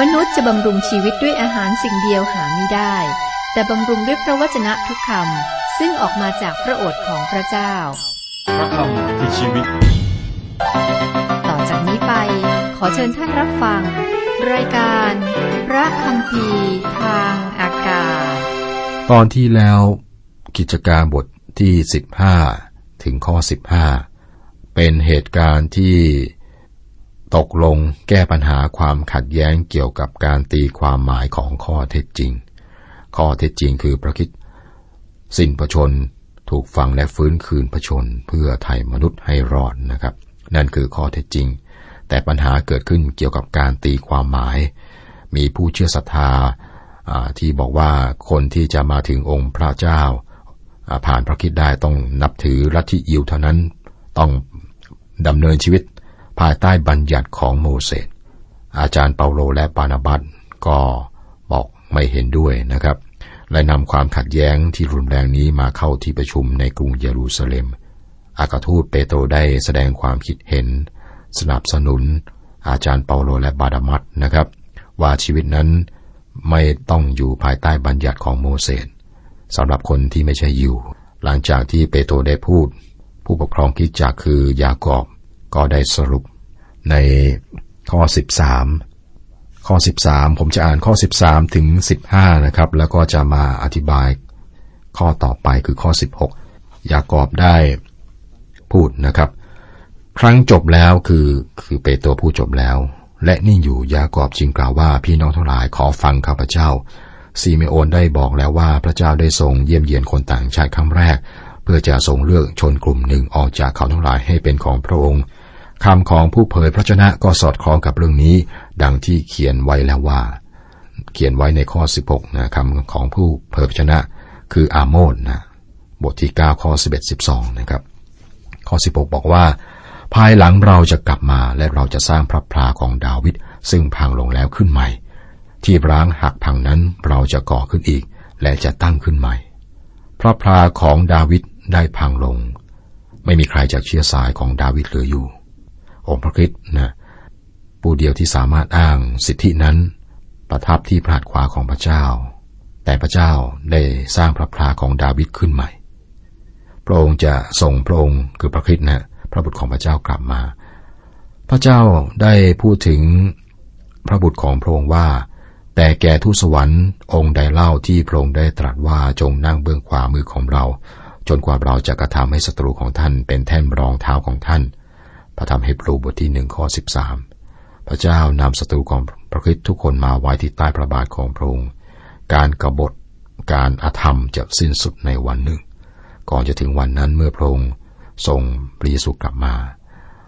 มนุษย์จะบำรุงชีวิตด้วยอาหารสิ่งเดียวหาไม่ได้ แต่บำรุงด้วยพระวจนะทุกคำซึ่งออกมาจากพระโอษฐ์ของพระเจ้า พระคำคือชีวิต ต่อจากนี้ไป ขอเชิญท่านรับฟัง รายการ พระคำพีร์ทางอากาศ ตอนที่แล้วกิจการบทที่ 15 ถึงข้อ 15 เป็นเหตุการณ์ที่ ตกลงแก้ปัญหาความขัดแย้งเกี่ยวกับการตีความหมายของข้อเท็จจริง ข้อเท็จจริงคือพระคิดสิ้นพระชนถูกฝังและฟื้นคืนพระชนเพื่อไถ่มนุษย์ให้รอดนะครับ นั่นคือข้อเท็จจริง แต่ปัญหาเกิดขึ้นเกี่ยวกับการตีความหมาย มีผู้เชื่อศรัทธาที่บอกว่าคนที่จะมาถึงองค์พระเจ้า ผ่านพระคิดได้ต้องนับถือลัทธิยิวเท่านั้นต้องดำเนินชีวิต ภายใต้บัญญัติของโมเสสอาจารย์เปาโลและปานาบัตก็บอกไม่เห็นด้วยนะครับ และนำความขัดแย้งที่รุนแรงนี้มาเข้าที่ประชุมในกรุงเยรูซาเล็ม อากาทูตเปโตรได้แสดงความคิดเห็น สนับสนุน อาจารย์เปาโลและบาดามัตนะครับ ว่าชีวิตนั้นไม่ต้องอยู่ภายใต้บัญญัติของโมเสสสำหรับคนที่ไม่ใช่ยิว หลังจากที่เปโตรได้พูด ผู้ปกครองคิดจักคือยากอบ ก็ได้สรุปในข้อ 13 ข้อ 13 ผมจะอ่านข้อ 13 ถึง 15 นะครับ แล้วก็จะมาอธิบายข้อต่อไปคือข้อ 16 ยากอบได้พูดนะครับ ครั้งจบแล้วคือคือเปโตรพูดจบแล้ว และนิ่งอยู่ยากอบจึงกล่าวว่าพี่น้องทั้งหลายขอฟังข้าพเจ้าซีเมโอนได้บอกแล้วว่าพระเจ้าได้ทรงเยี่ยมเยียนคนต่างชาติครั้งแรก เพื่อจะทรงเลือกชนกลุ่มหนึ่งออกจากเขาทั้งหลายให้เป็นของพระองค์ คำของผู้เผยพระชนะก็สอดคล้องกับเรื่องนี้ ดังที่เขียนไว้แล้วว่า เขียนไว้ในข้อ 16นะคำของผู้เผยพระชนะ คืออาโมนนะบทที่ 9 ข้อ 11 12 นะครับ ข้อ 16 บอกว่า ภายหลังเราจะกลับมาและเราจะสร้างพระพลาของดาวิดซึ่งพังลงแล้วขึ้นใหม่ ที่ร้างหักพังนั้นเราจะก่อขึ้นอีก และจะตั้งขึ้นใหม่ พระพลาของดาวิดได้พังลง ไม่มีใครจากเชื้อสายของดาวิดเหลืออยู่ องค์พระคริสต์นะผู้เดียวที่สามารถอ้างสิทธินั้น ประทับที่พระหัตถ์ขวาของพระเจ้า แต่พระเจ้าได้สร้างพระพลาของดาวิดขึ้นใหม่ พระองค์จะส่งพระองค์คือพระคริสต์นะพระบุตรของพระเจ้ากลับมา พระเจ้าได้พูดถึงพระบุตรของพระองค์ว่า แต่แก่ทูตสวรรค์องค์ใดเล่าที่พระองค์ได้ตรัสว่าจงนั่งเบื้องขวามือของเรา จนกว่าเราจะกระทำให้ศัตรูของท่านเป็นแท่นรองเท้าของท่าน พระธรรมเฮบรูบทที่หนึ่งข้อสิบสามพระเจ้านำศัตรูของพระคริสต์ทุกคนมาไว้ที่ใต้พระบาทของพระองค์ การกรบฏการอาธรรมจะสิ้นสุดในวันหนึ่ง ก่อนจะถึงวันนั้นเมื่อพระองค์ทรงพระเยซูกลับมา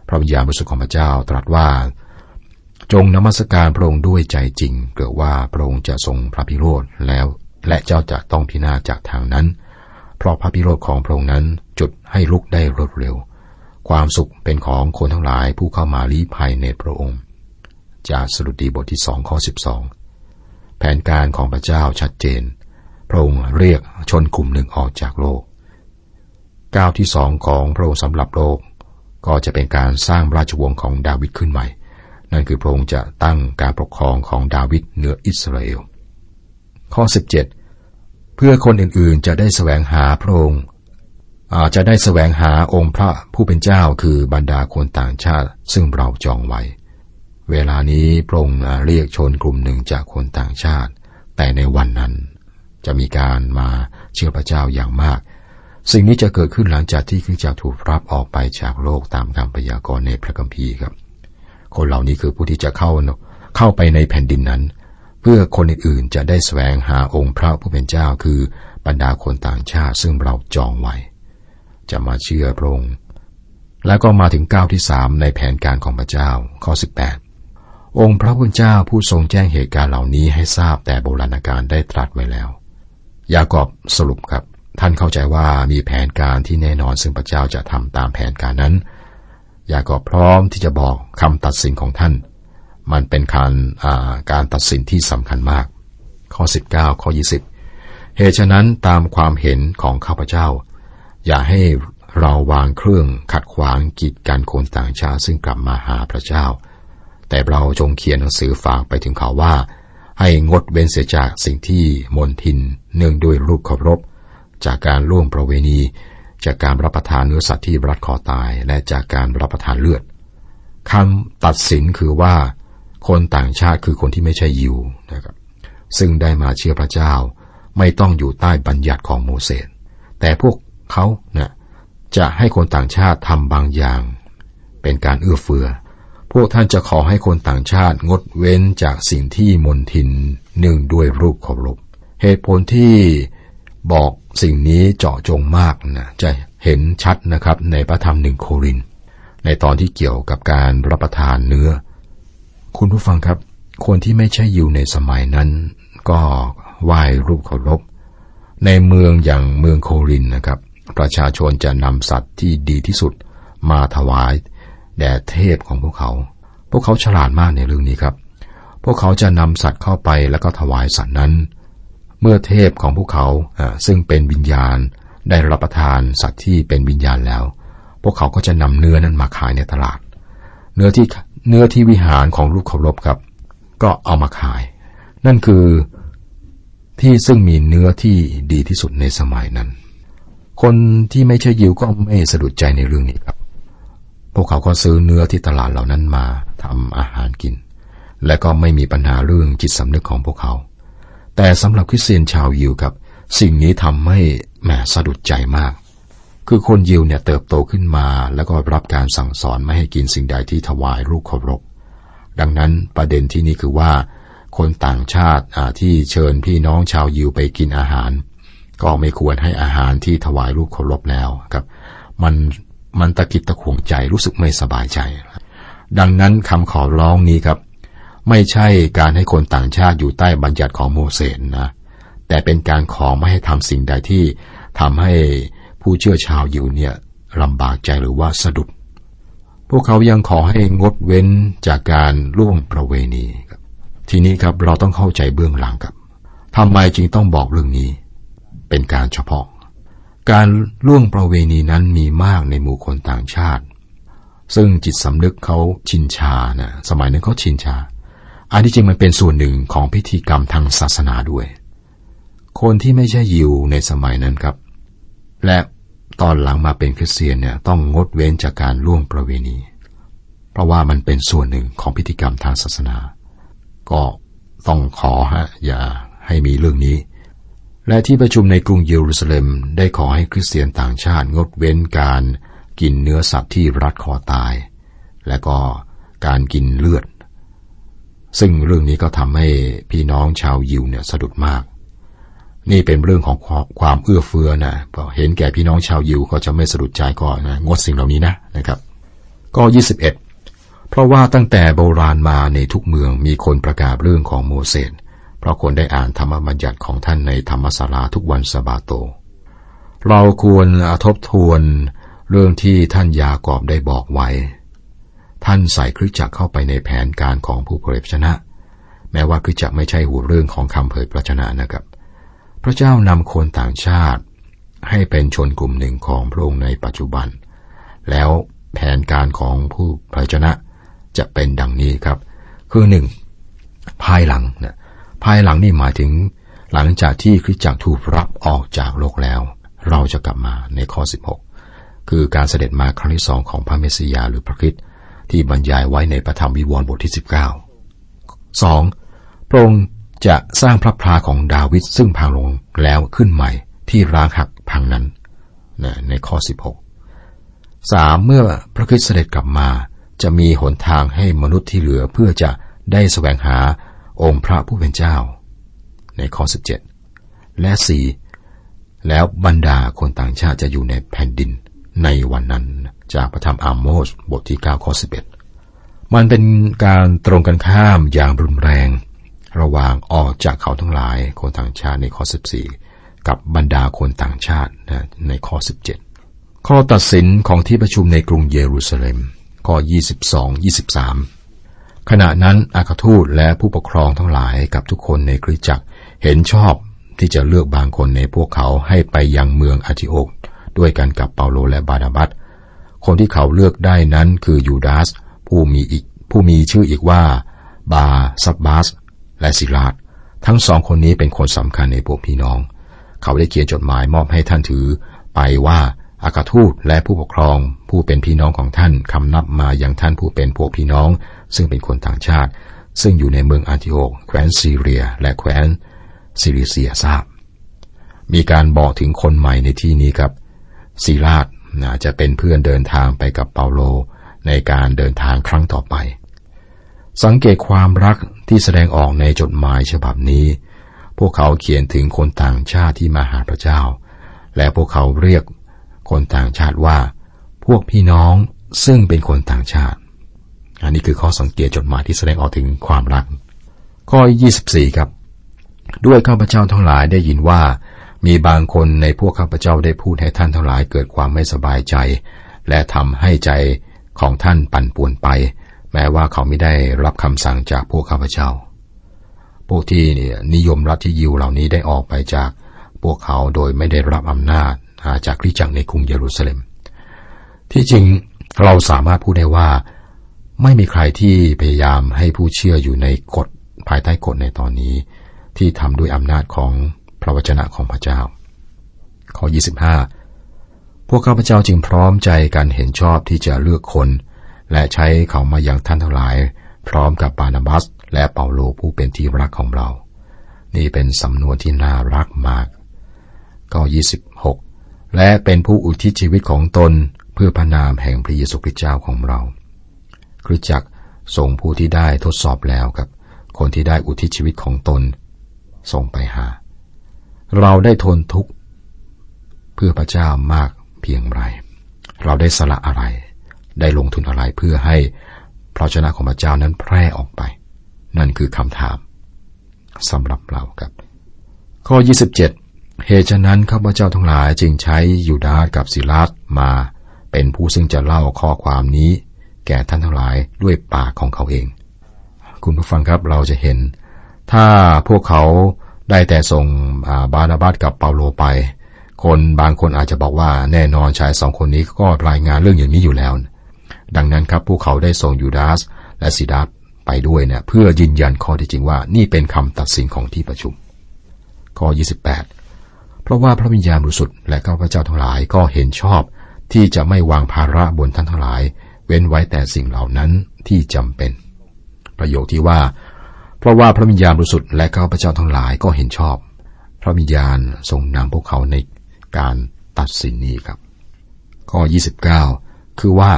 พระวิญญาณบริสุทธิ์ของพระเจ้าตรัสว่า จงนมัสการพระองค์ด้วยใจจริง เกิดว่าพระองค์จะทรงพระพิโรธแล้ว และเจ้าจะต้องพินาศจากทางนั้น เพราะพระพิโรธของพระองค์นั้นจุดให้ลุกได้รวดเร็ว ความสุขเป็นของคนทั้งหลายผู้เข้ามาลี้ภัยในพระองค์ จากสรุดีบทที่สองข้อสิบสองแผนการของพระเจ้าชัดเจน พระองค์เรียกชนกลุ่มหนึ่งออกจากโลก ก้าวที่สองของพระองค์สำหรับโลก ก็จะเป็นการสร้างราชวงศ์ของดาวิดขึ้นใหม่ นั่นคือพระองค์จะตั้งการปกครองของดาวิดเหนืออิสราเอล ข้อ 17 เพื่อคนอื่นๆจะได้แสวงหาพระองค์ จะได้แสวงหาองค์พระผู้เป็นเจ้าคือบรรดาคนต่างชาติ ซึ่งเราจองไว้ เวลานี้พระองค์เรียกชนกลุ่มหนึ่งจากคนต่างชาติ แต่ในวันนั้นจะมีการมาเชื่อพระเจ้าอย่างมาก สิ่งนี้จะเกิดขึ้นหลังจากที่คริสตจักรถูกรับออกไปจากโลกตามคำพยากรณ์ในพระคัมภีร์ครับ คนเหล่านี้คือผู้ที่จะเข้าเข้าไปในแผ่นดินนั้น เพื่อคนอื่นๆจะได้แสวงหาองค์พระผู้เป็นเจ้าคือบรรดาคนต่างชาติ ซึ่งเราจองไว้ จะมาเชื่อพระองค์แล้วก็มาถึงก้าวที่สามในแผนการของพระเจ้าข้อ 18 องค์พระผู้เป็นเจ้าผู้ทรงแจ้งเหตุการณ์เหล่านี้ให้ทราบแต่โบราณกาลได้ตรัสไว้แล้ว ยากอบสรุปครับ ท่านเข้าใจว่ามีแผนการที่แน่นอนซึ่งพระเจ้าจะทำตามแผนการนั้น ยากอบพร้อมที่จะบอกคำตัดสินของท่าน มันเป็นการการตัดสินที่สำคัญมาก ข้อ 19 ข้อ 20 เหตุฉะนั้นตามความเห็นของข้าพเจ้า อย่าให้เราวางเครื่องขัดขวางกีดกันคนต่างชาติซึ่งกลับมาหาพระเจ้า แต่เราจงเขียนหนังสือฝากไปถึงเขาว่า ให้งดเว้นเสียจากสิ่งที่มนทิน เนื่องด้วยรูปเคารพ จากการล่วงประเวณี จากการรับประทานเนื้อสัตว์ที่รัดคอตายและจากการรับประทานเลือดคำตัดสินคือว่า คนต่างชาติคือคนที่ไม่ใช่ยิวนะครับซึ่งได้มาเชื่อพระเจ้า ไม่ต้องอยู่ใต้บัญญัติของโมเสสแต่พวก เขาเนี่ยจะให้คนต่างชาติทำบางอย่าง เป็นการเอื้อเฟื้อพวกท่านจะขอให้คนต่างชาติงดเว้นจากสิ่งที่มนทินหนึ่งด้วยรูปเคารพเหตุผลที่บอกสิ่งนี้เจาะจงมากนะจะเห็นชัดนะครับในพระธรรมหนึ่งโคริน ในตอนที่เกี่ยวกับการรับประทานเนื้อ คุณผู้ฟังครับ คนที่ไม่ใช่อยู่ในสมัยนั้น ก็ไหว้รูปเคารพในเมืองอย่างเมืองโครินนะครับ ประชาชนจะนำสัตว์ที่ดีที่สุดมาถวายแด่เทพของพวกเขา พวกเขาฉลาดมากในเรื่องนี้ครับ พวกเขาจะนำสัตว์เข้าไปแล้วก็ถวายสัตว์นั้น เมื่อเทพของพวกเขาซึ่งเป็นวิญญาณได้รับประทานสัตว์ที่เป็นวิญญาณแล้ว พวกเขาก็จะนำเนื้อนั้นมาขายในตลาด เนื้อที่เนื้อที่วิหารของลูกเคารพครับ ก็เอามาขาย นั่นคือที่ซึ่งมีเนื้อที่ดีที่สุดในสมัยนั้น คนที่ไม่ใช่ยิวก็ไม่สะดุดใจในเรื่องนี้ครับ พวกเขาก็ซื้อเนื้อที่ตลาดเหล่านั้นมาทำอาหารกิน และก็ไม่มีปัญหาเรื่องจิตสำนึกของพวกเขา แต่สำหรับคริสเตียนชาวยิวครับ สิ่งนี้ทำให้แหมสะดุดใจมาก คือคนยิวเนี่ยเติบโตขึ้นมา แล้วก็รับการสั่งสอนไม่ให้กินสิ่งใดที่ถวายรูปเคารพ ดังนั้นประเด็นที่นี้คือว่า คนต่างชาติที่เชิญพี่น้องชาวยิวไปกินอาหาร ก็ไม่ควรให้อาหารที่ถวายรูปเคารพแล้วครับ มันมันตะกิดตะขวงใจรู้สึกไม่สบายใจ ดังนั้นคำขอร้องนี้ครับ ไม่ใช่การให้คนต่างชาติอยู่ใต้บัญญัติของโมเสสนะ แต่เป็นการขอไม่ให้ทำสิ่งใดที่ทำให้ผู้เชื่อชาวยิวเนี่ยลำบากใจหรือว่าสะดุด พวกเขายังขอให้งดเว้นจากการล่วงประเวณีครับทีนี้ครับเราต้องเข้าใจเบื้องหลังครับทำไมจึงต้องบอกเรื่องนี้ เป็นการเฉพาะ การล่วงประเวณีนั้นมีมากในหมู่คนต่างชาติ ซึ่งจิตสำนึกเขาชินชานะสมัยนั้นเขาชินชา อันที่จริงมันเป็นส่วนหนึ่งของพิธีกรรมทางศาสนาด้วย คนที่ไม่ใช่ยิวในสมัยนั้นครับ และตอนหลังมาเป็นคริสเตียนเนี่ยต้องงดเว้นจากการล่วงประเวณี เพราะว่ามันเป็นส่วนหนึ่งของพิธีกรรมทางศาสนา ก็ต้องขอฮะอย่าให้มีเรื่องนี้ และที่ประชุมในกรุงเยรูซาเล็มได้ขอให้คริสเตียนต่างชาติงดเว้นการกินเนื้อสัตว์ที่รัดคอตาย และก็การกินเลือด ซึ่งเรื่องนี้ก็ทำให้พี่น้องชาวยิวเนี่ยสะดุดมาก นี่เป็นเรื่องของความเอื้อเฟื้อนะพอเห็นแก่พี่น้องชาวยิวก็จะไม่สะดุดใจก็นะงดสิ่งเหล่านี้นะนะครับก็ยี่สิบเอ็ดเพราะว่าตั้งแต่โบราณมาในทุกเมืองมีคนประกาศเรื่องของโมเสส เพราะคนได้อ่านธรรมบัญญัติของท่านในธรรมศาลาทุกวันสบาโต เราควรทบทวนเรื่องที่ท่านยากอบได้บอกไว้ ท่านใส่คริสจักรเข้าไปในแผนการของผู้เผยพระชนะ แม้ว่าคริสจักรไม่ใช่หัวเรื่องของคำเผยพระชนะนะครับ พระเจ้านำคนต่างชาติ ให้เป็นชนกลุ่มหนึ่งของพระองค์ในปัจจุบัน แล้วแผนการของผู้พระชนะจะเป็นดังนี้ครับ คือหนึ่งภายหลังนะ ภายหลังนี่หมายถึง หลังจากที่คริสตจักรถูกรับออกจากโลกแล้ว เราจะกลับมาในข้อ 16 คือการเสด็จมาครั้งที่สองของพระเมสสิยาหรือพระคริสต์ที่บรรยายไว้ในพระธรรมวิวรณ์บทที่ 19 2. พระองค์จะสร้างพระพลาของดาวิดซึ่งพังลงแล้วขึ้นใหม่ที่ร้างหักพังนั้นนะในข้อ 16 3. เมื่อพระคริสต์เสด็จกลับมา จะมีหนทางให้มนุษย์ที่เหลือเพื่อจะได้แสวงหา องค์พระผู้เป็นเจ้า ในข้อ 17 และ 4. แล้วบรรดาคนต่างชาติจะอยู่ในแผ่นดินในวันนั้นจากพระธรรมอาโมสบทที่ 9 ข้อ 11 มันเป็นการตรงกันข้ามอย่างรุนแรง ระหว่างออกจากเขาทั้งหลายคนต่างชาติในข้อ 14 กับบรรดาคนต่างชาติในข้อ 17 ข้อตัดสินของที่ประชุมในกรุงเยรูซาเล็ม ข้อ 22 23 ขณะนั้นอาคาทูตและผู้ปกครองทั้งหลายกับทุกคนในคริสตจักรเห็นชอบที่จะเลือกบางคนในพวกเขาให้ไปยังเมืองอาติโอกด้วยกันกับเปาโลและบานาบัตคนที่เขาเลือกได้นั้นคือยูดาสผู้มีอิผู้มีชื่ออีกว่า บาซับบาส และซิลาดทั้งสองคนนี้เป็นคนสำคัญในพวกพี่น้อง เขาได้เขียนจดหมายมอบให้ท่านถือไปว่า อัครทูตและผู้ปกครอง ผู้เป็นพี่น้องของท่านคำนับมาอย่างท่านผู้เป็นพวกพี่น้อง ซึ่งเป็นคนต่างชาติ ซึ่งอยู่ในเมืองอันติโอกแคว้นซีเรีย และแคว้นซิลิเซียทราบ มีการบอกถึงคนใหม่ในที่นี้ครับสิลาสนะจะเป็นเพื่อนเดินทางไปกับเปาโล ในการเดินทางครั้งต่อไป สังเกตความรักที่แสดงออกในจดหมายฉบับนี้ พวกเขาเขียนถึงคนต่างชาติที่มาหาพระเจ้า และพวกเขาเรียก คนต่างชาติว่า พวกพี่น้องซึ่งเป็นคนต่างชาติ อันนี้คือข้อสังเกตจดหมายที่แสดงออกถึงความรัก ข้อ 24 ครับ ด้วยข้าพเจ้าทั้งหลายได้ยินว่า มีบางคนในพวกข้าพเจ้าได้พูดให้ท่านทั้งหลายเกิดความไม่สบายใจ และทำให้ใจของท่านปั่นป่วนไป แม้ว่าเขาไม่ได้รับคำสั่งจากพวกข้าพเจ้า พวกที่นี่นิยมรัฐที่ยิวเหล่านี้ได้ออกไปจากพวกเขาโดยไม่ได้รับอำนาจ จากคริจักรในกรุงเยรูซาเล็ม ที่จริงเราสามารถพูดได้ว่า ไม่มีใครที่พยายามให้ผู้เชื่ออยู่ในกฎภายใต้กฎในตอนนี้ ที่ทำด้วยอำนาจของพระวจนะของพระเจ้า ข้อ 25 พวกข้าพเจ้าจึงพร้อมใจกันเห็นชอบที่จะเลือกคน และใช้เขามาอย่างท่านทั้งหลาย พร้อมกับบานาบัส และเปาโลผู้เป็นที่รักของเรา นี่เป็นสำนวนที่น่ารักมากก็26 และเป็นผู้อุทิศชีวิตของตนเพื่อพระนามแห่งพระเยซูคริสต์เจ้าของเรา คริสจักรส่งผู้ที่ได้ทดสอบแล้วกับ คนที่ได้อุทิศชีวิตของตน ส่งไปหา เราได้ทนทุกข์เพื่อพระเจ้ามากเพียงไร เราได้สละอะไร ได้ลงทุนอะไรเพื่อให้พระชนะของพระเจ้านั้นแพร่ออกไป นั่นคือคำถามสำหรับเราครับ ข้อ 27 เหตุฉะนั้นข้าพเจ้าทั้งหลายจึงใช้ยูดาสกับศิลาสมาเป็นผู้ซึ่งจะเล่าข้อความนี้ แก่ท่านทั้งหลายด้วยปากของเขาเอง คุณผู้ฟังครับเราจะเห็น ถ้าพวกเขาได้แต่ส่งบานาบัสกับเปาโลไป คนบางคนอาจจะบอกว่าแน่นอนชายสองคนนี้ก็รายงานเรื่องอย่างนี้อยู่แล้ว ดังนั้นครับพวกเขาได้ส่งยูดาสและซิดาสไปด้วยเนี่ยเพื่อยืนยันข้อที่จริงว่านี่เป็นคำตัดสินของที่ประชุมข้อ 28 เพราะว่าพระวิญญาณบริสุทธิ์และข้าพเจ้าทั้งหลายก็เห็นชอบ ที่จะไม่วางภาระบนท่านทั้งหลาย เว้นไว้แต่สิ่งเหล่านั้นที่จำเป็น ประโยคที่ว่า เพราะว่าพระวิญญาณบริสุทธิ์และข้าพเจ้าทั้งหลายก็เห็นชอบ พระวิญญาณทรงนำพวกเขาในการตัดสินนี้ครับ ข้อ 29 คือว่า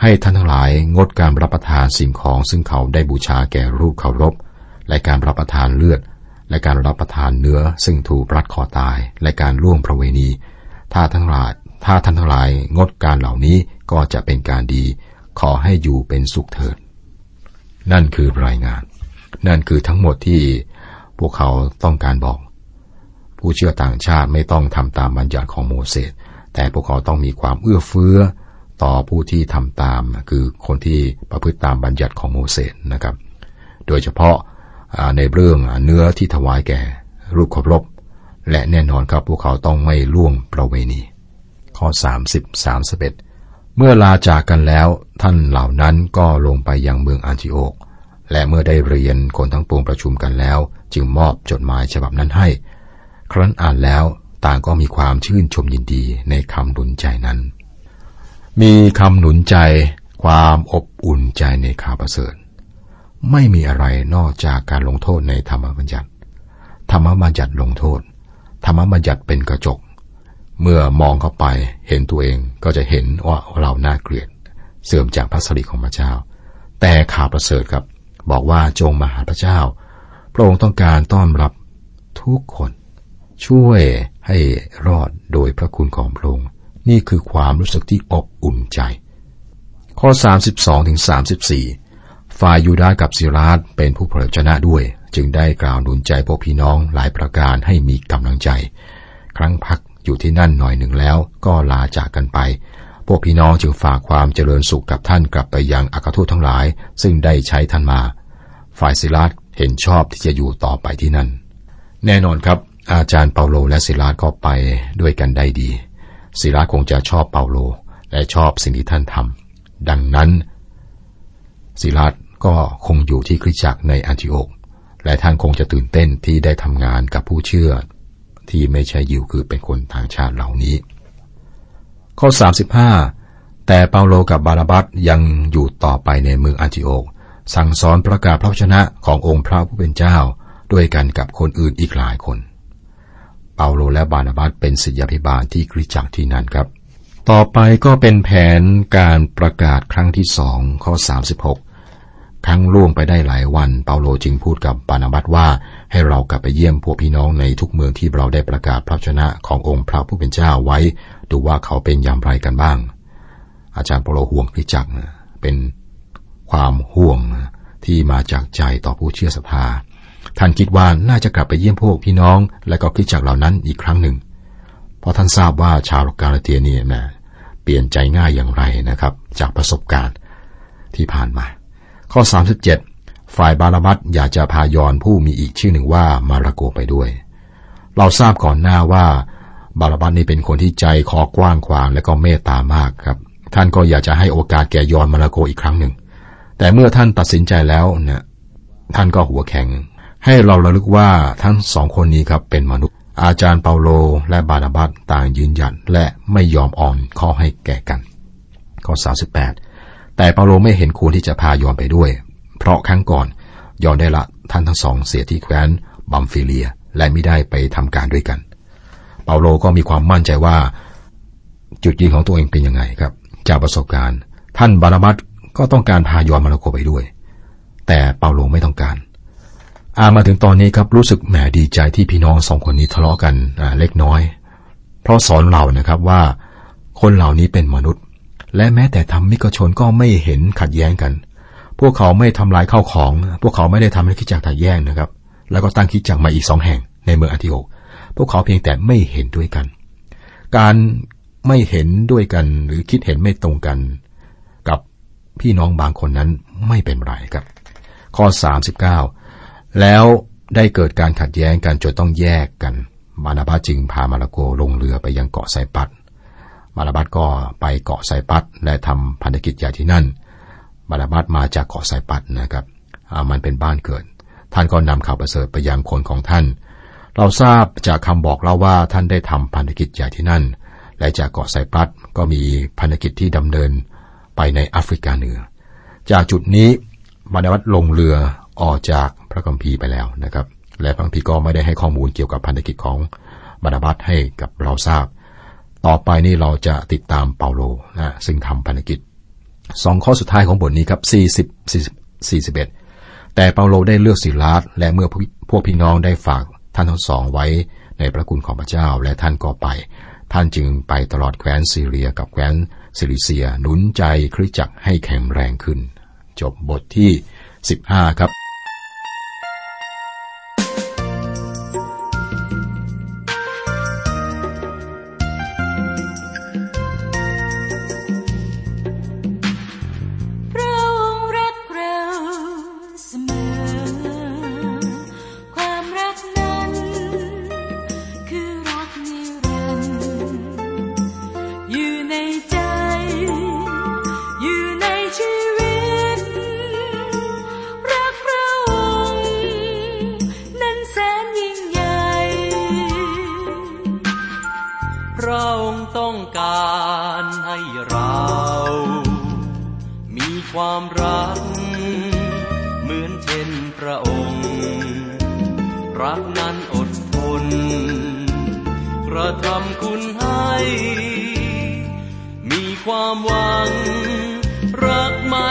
ให้ท่านทั้งหลายงดการรับประทานสิ่งของซึ่งเขาได้บูชาแก่รูปเคารพและการรับประทานเลือด และการรับประทานเนื้อซึ่งถูกรัดคอตายและการล่วงประเวณี ถ้าทั้งหลายถ้าท่านทั้งหลายงดการเหล่านี้ก็จะเป็นการดี ขอให้อยู่เป็นสุขเถิด นั่นคือรายงาน นั่นคือทั้งหมดที่พวกเขาต้องการบอก ผู้เชื่อต่างชาติไม่ต้องทำตามบัญญัติของโมเสสแต่พวกเขาต้องมีความเอื้อเฟื้อต่อผู้ที่ทำตามคือคนที่ประพฤติตามบัญญัติของโมเสสนะครับ โดยเฉพาะ ในเรื่องเนื้อที่ถวายแก่ รูปเคารพและแน่นอนครับพวกเขาต้องไม่ล่วงประเวณี ข้อ 30 31 เมื่อลาจากกันแล้วท่านเหล่านั้นก็ลงไปยังเมืองอันติโอก และเมื่อได้เรียนคนทั้งปวงประชุมกันแล้ว จึงมอบจดหมายฉบับนั้นให้ ครั้นอ่านแล้วต่างก็มีความชื่นชมยินดีในคำดุลใจนั้น มีคำหนุนใจ ความอบอุ่นใจในข่าวประเสริฐ ไม่มีอะไรนอกจากการลงโทษในธรรมบัญญัติ ธรรมบัญญัติลงโทษ ธรรมบัญญัติเป็นกระจก เมื่อมองเข้าไปเห็นตัวเองก็จะเห็นว่าเราน่าเกลียด เสื่อมจากพระสิริของพระเจ้า แต่ข่าวประเสริฐครับ บอกว่าจงมาหาพระเจ้า พระองค์ต้องการต้อนรับทุกคน ช่วยให้รอดโดยพระคุณของพระองค์นี่คือความรู้สึกที่อบอุ่นใจ ข้อ 32ถึง34 ฝ่ายยูดากับซิราสเป็นผู้เผยชนะด้วย จึงได้กล่าวหนุนใจพวกพี่น้องหลายประการให้มีกำลังใจ ครั้งพักอยู่ที่นั่นหน่อยหนึ่งแล้วก็ลาจากกันไป พวกพี่น้องจึงฝากความเจริญสุขกับท่านกลับไปยังอัครทูตทั้งหลาย ซึ่งได้ใช้ท่านมา ฝ่ายซิลาสเห็นชอบที่จะอยู่ต่อไปที่นั่น แน่นอนครับ อาจารย์เปาโลและซิลาสก็ไปด้วยกันได้ดีศิลาคงจะชอบเปาโลและชอบสิ่งที่ท่านทำดังนั้น ศิลาสก็คงอยู่ที่คริสตจักรในอันติโอก และท่านคงจะตื่นเต้นที่ได้ทำงานกับผู้เชื่อ ที่ไม่ใช่ยิวคือเป็นคนทางชาติเหล่านี้ ข้อ 35 แต่เปาโลกับบาราบัสยังอยู่ต่อไปในเมืองอันติโอก สั่งสอนประกาศพระชนะขององค์พระผู้เป็นเจ้าด้วยกันกับคนอื่นอีกหลายคน เปาโลและบานาบัสเป็นศิษยาภิบาลที่คริสตจักรที่นั่นครับ ต่อไปก็เป็นแผนการประกาศครั้งที่สองข้อ 36 ครั้งล่วงไปได้หลายวัน เปาโลจึงพูดกับบานาบัสว่า ให้เรากลับไปเยี่ยมพวกพี่น้องในทุกเมืองที่เราได้ประกาศพระชนะขององค์พระผู้เป็นเจ้าไว้ ดูว่าเขาเป็นอย่างไรกันบ้าง อาจารย์เปาโลห่วงคริจักเป็นความห่วงที่มาจากใจต่อผู้เชื่อศรัทธาท่านคิดว่าน่าจะกลับไปเยี่ยมพวกพี่น้อง และก็คิดจากเหล่านั้นอีกครั้งหนึ่ง เพราะท่านทราบว่าชาวกาลาเทียนี่นะเปลี่ยนใจง่ายอย่างไรนะครับ จากประสบการณ์ที่ผ่านมา ข้อ 37 ฝ่ายบาลาบัตอยากจะพายอนผู้มีอีกชื่อหนึ่งว่ามาราโกไปด้วย เราทราบก่อนหน้าว่าบาลาบัตนี่เป็นคนที่ใจคอกว้างขวางและก็เมตตามากครับ ท่านก็อยากจะให้โอกาสแก่ยอนมาราโกอีกครั้งหนึ่ง แต่เมื่อท่านตัดสินใจแล้วเนี่ยท่านก็หัวแข็ง ให้เราระลึกว่าทั้งสองคนนี้ครับเป็นมนุษย์ อาจารย์เปาโลและบานาบัสต่างยืนยันและไม่ยอมอ่อนข้อให้แก่กัน ข้อ 38 แต่เปาโลไม่เห็นควรที่จะพายอนไปด้วย เพราะครั้งก่อนยอนได้ละท่านทั้งสองเสียที่แคว้นบัมฟิเลีย และไม่ได้ไปทำการด้วยกัน เปาโลก็มีความมั่นใจว่า จุดยืนของตัวเองเป็นยังไงครับ จากประสบการณ์ ท่านบานาบัสก็ต้องการพายอนมาลโกไปด้วย แต่เปาโลไม่ต้องการ อามาถึงตอนนี้ครับรู้สึกแหมดีใจที่พี่น้องสองคนนี้ทะเลาะกันเล็กน้อย เพราะสอนเรานะครับว่า คนเหล่านี้เป็นมนุษย์ และแม้แต่ทำมิกชนก็ไม่เห็นขัดแย้งกัน พวกเขาไม่ทำลายข้าวของ พวกเขาไม่ได้ทำให้คิดจักขัดแย้งนะครับ แล้วก็ตั้งคิดจักมาอีกสองแห่งในเมืองอันติโอกพวกเขาเพียงแต่ไม่เห็นด้วยกัน การไม่เห็นด้วยกันหรือคิดเห็นไม่ตรงกัน กับพี่น้องบางคนนั้นไม่เป็นไรครับ ข้อ 39 แล้วได้เกิดการขัดแย้งกันจนต้องแยกกัน มานาบัตจึงพามาลาโกลงเรือไปยังเกาะไซปัสมานาบัตก็ไปเกาะไซปัสและทำพันธกิจใหญ่ที่นั่น มานาบัตมาจากเกาะไซปัสนะครับมันเป็นบ้านเกิด ท่านก็นำข่าวประเสริฐไปยังคนของท่าน เราทราบจากคำบอกเล่าว่าท่านได้ทำพันธกิจใหญ่ที่นั่น และจากเกาะไซปัสก็มีพันธกิจที่ดำเนินไปในแอฟริกาเหนือ จากจุดนี้มานาบัตลงเรือออกจาก พระคัมภีร์ไปแล้วนะครับ และพระคัมภีก็ไม่ได้ให้ข้อมูลเกี่ยวกับพันธกิจของบรรดาบัตให้กับเราทราบ ต่อไปนี่เราจะติดตามเปาโลนะซึ่งทำพันธกิจสองข้อสุดท้ายของบทนี้ครับ40 41 แต่เปาโลได้เลือกศิลาสและเมื่อพวกพี่น้องได้ฝากท่านทั้งสองไว้ในพระคุณของพระเจ้าและท่านก็ไป ท่านจึงไปตลอดแคว้นซีเรียกับแคว้นซิลิเซียหนุนใจคริสจักรให้แข็งแรงขึ้น จบบทที่ 15 ครับ มีความรัก เหมือนเช่นพระองค์ รักนั้นอดทนกระทำคุณให้ มีความหวัง รักไม่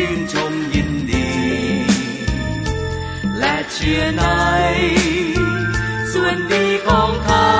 ชื่นชมยินดี และเชื่อในส่วนดีของเขา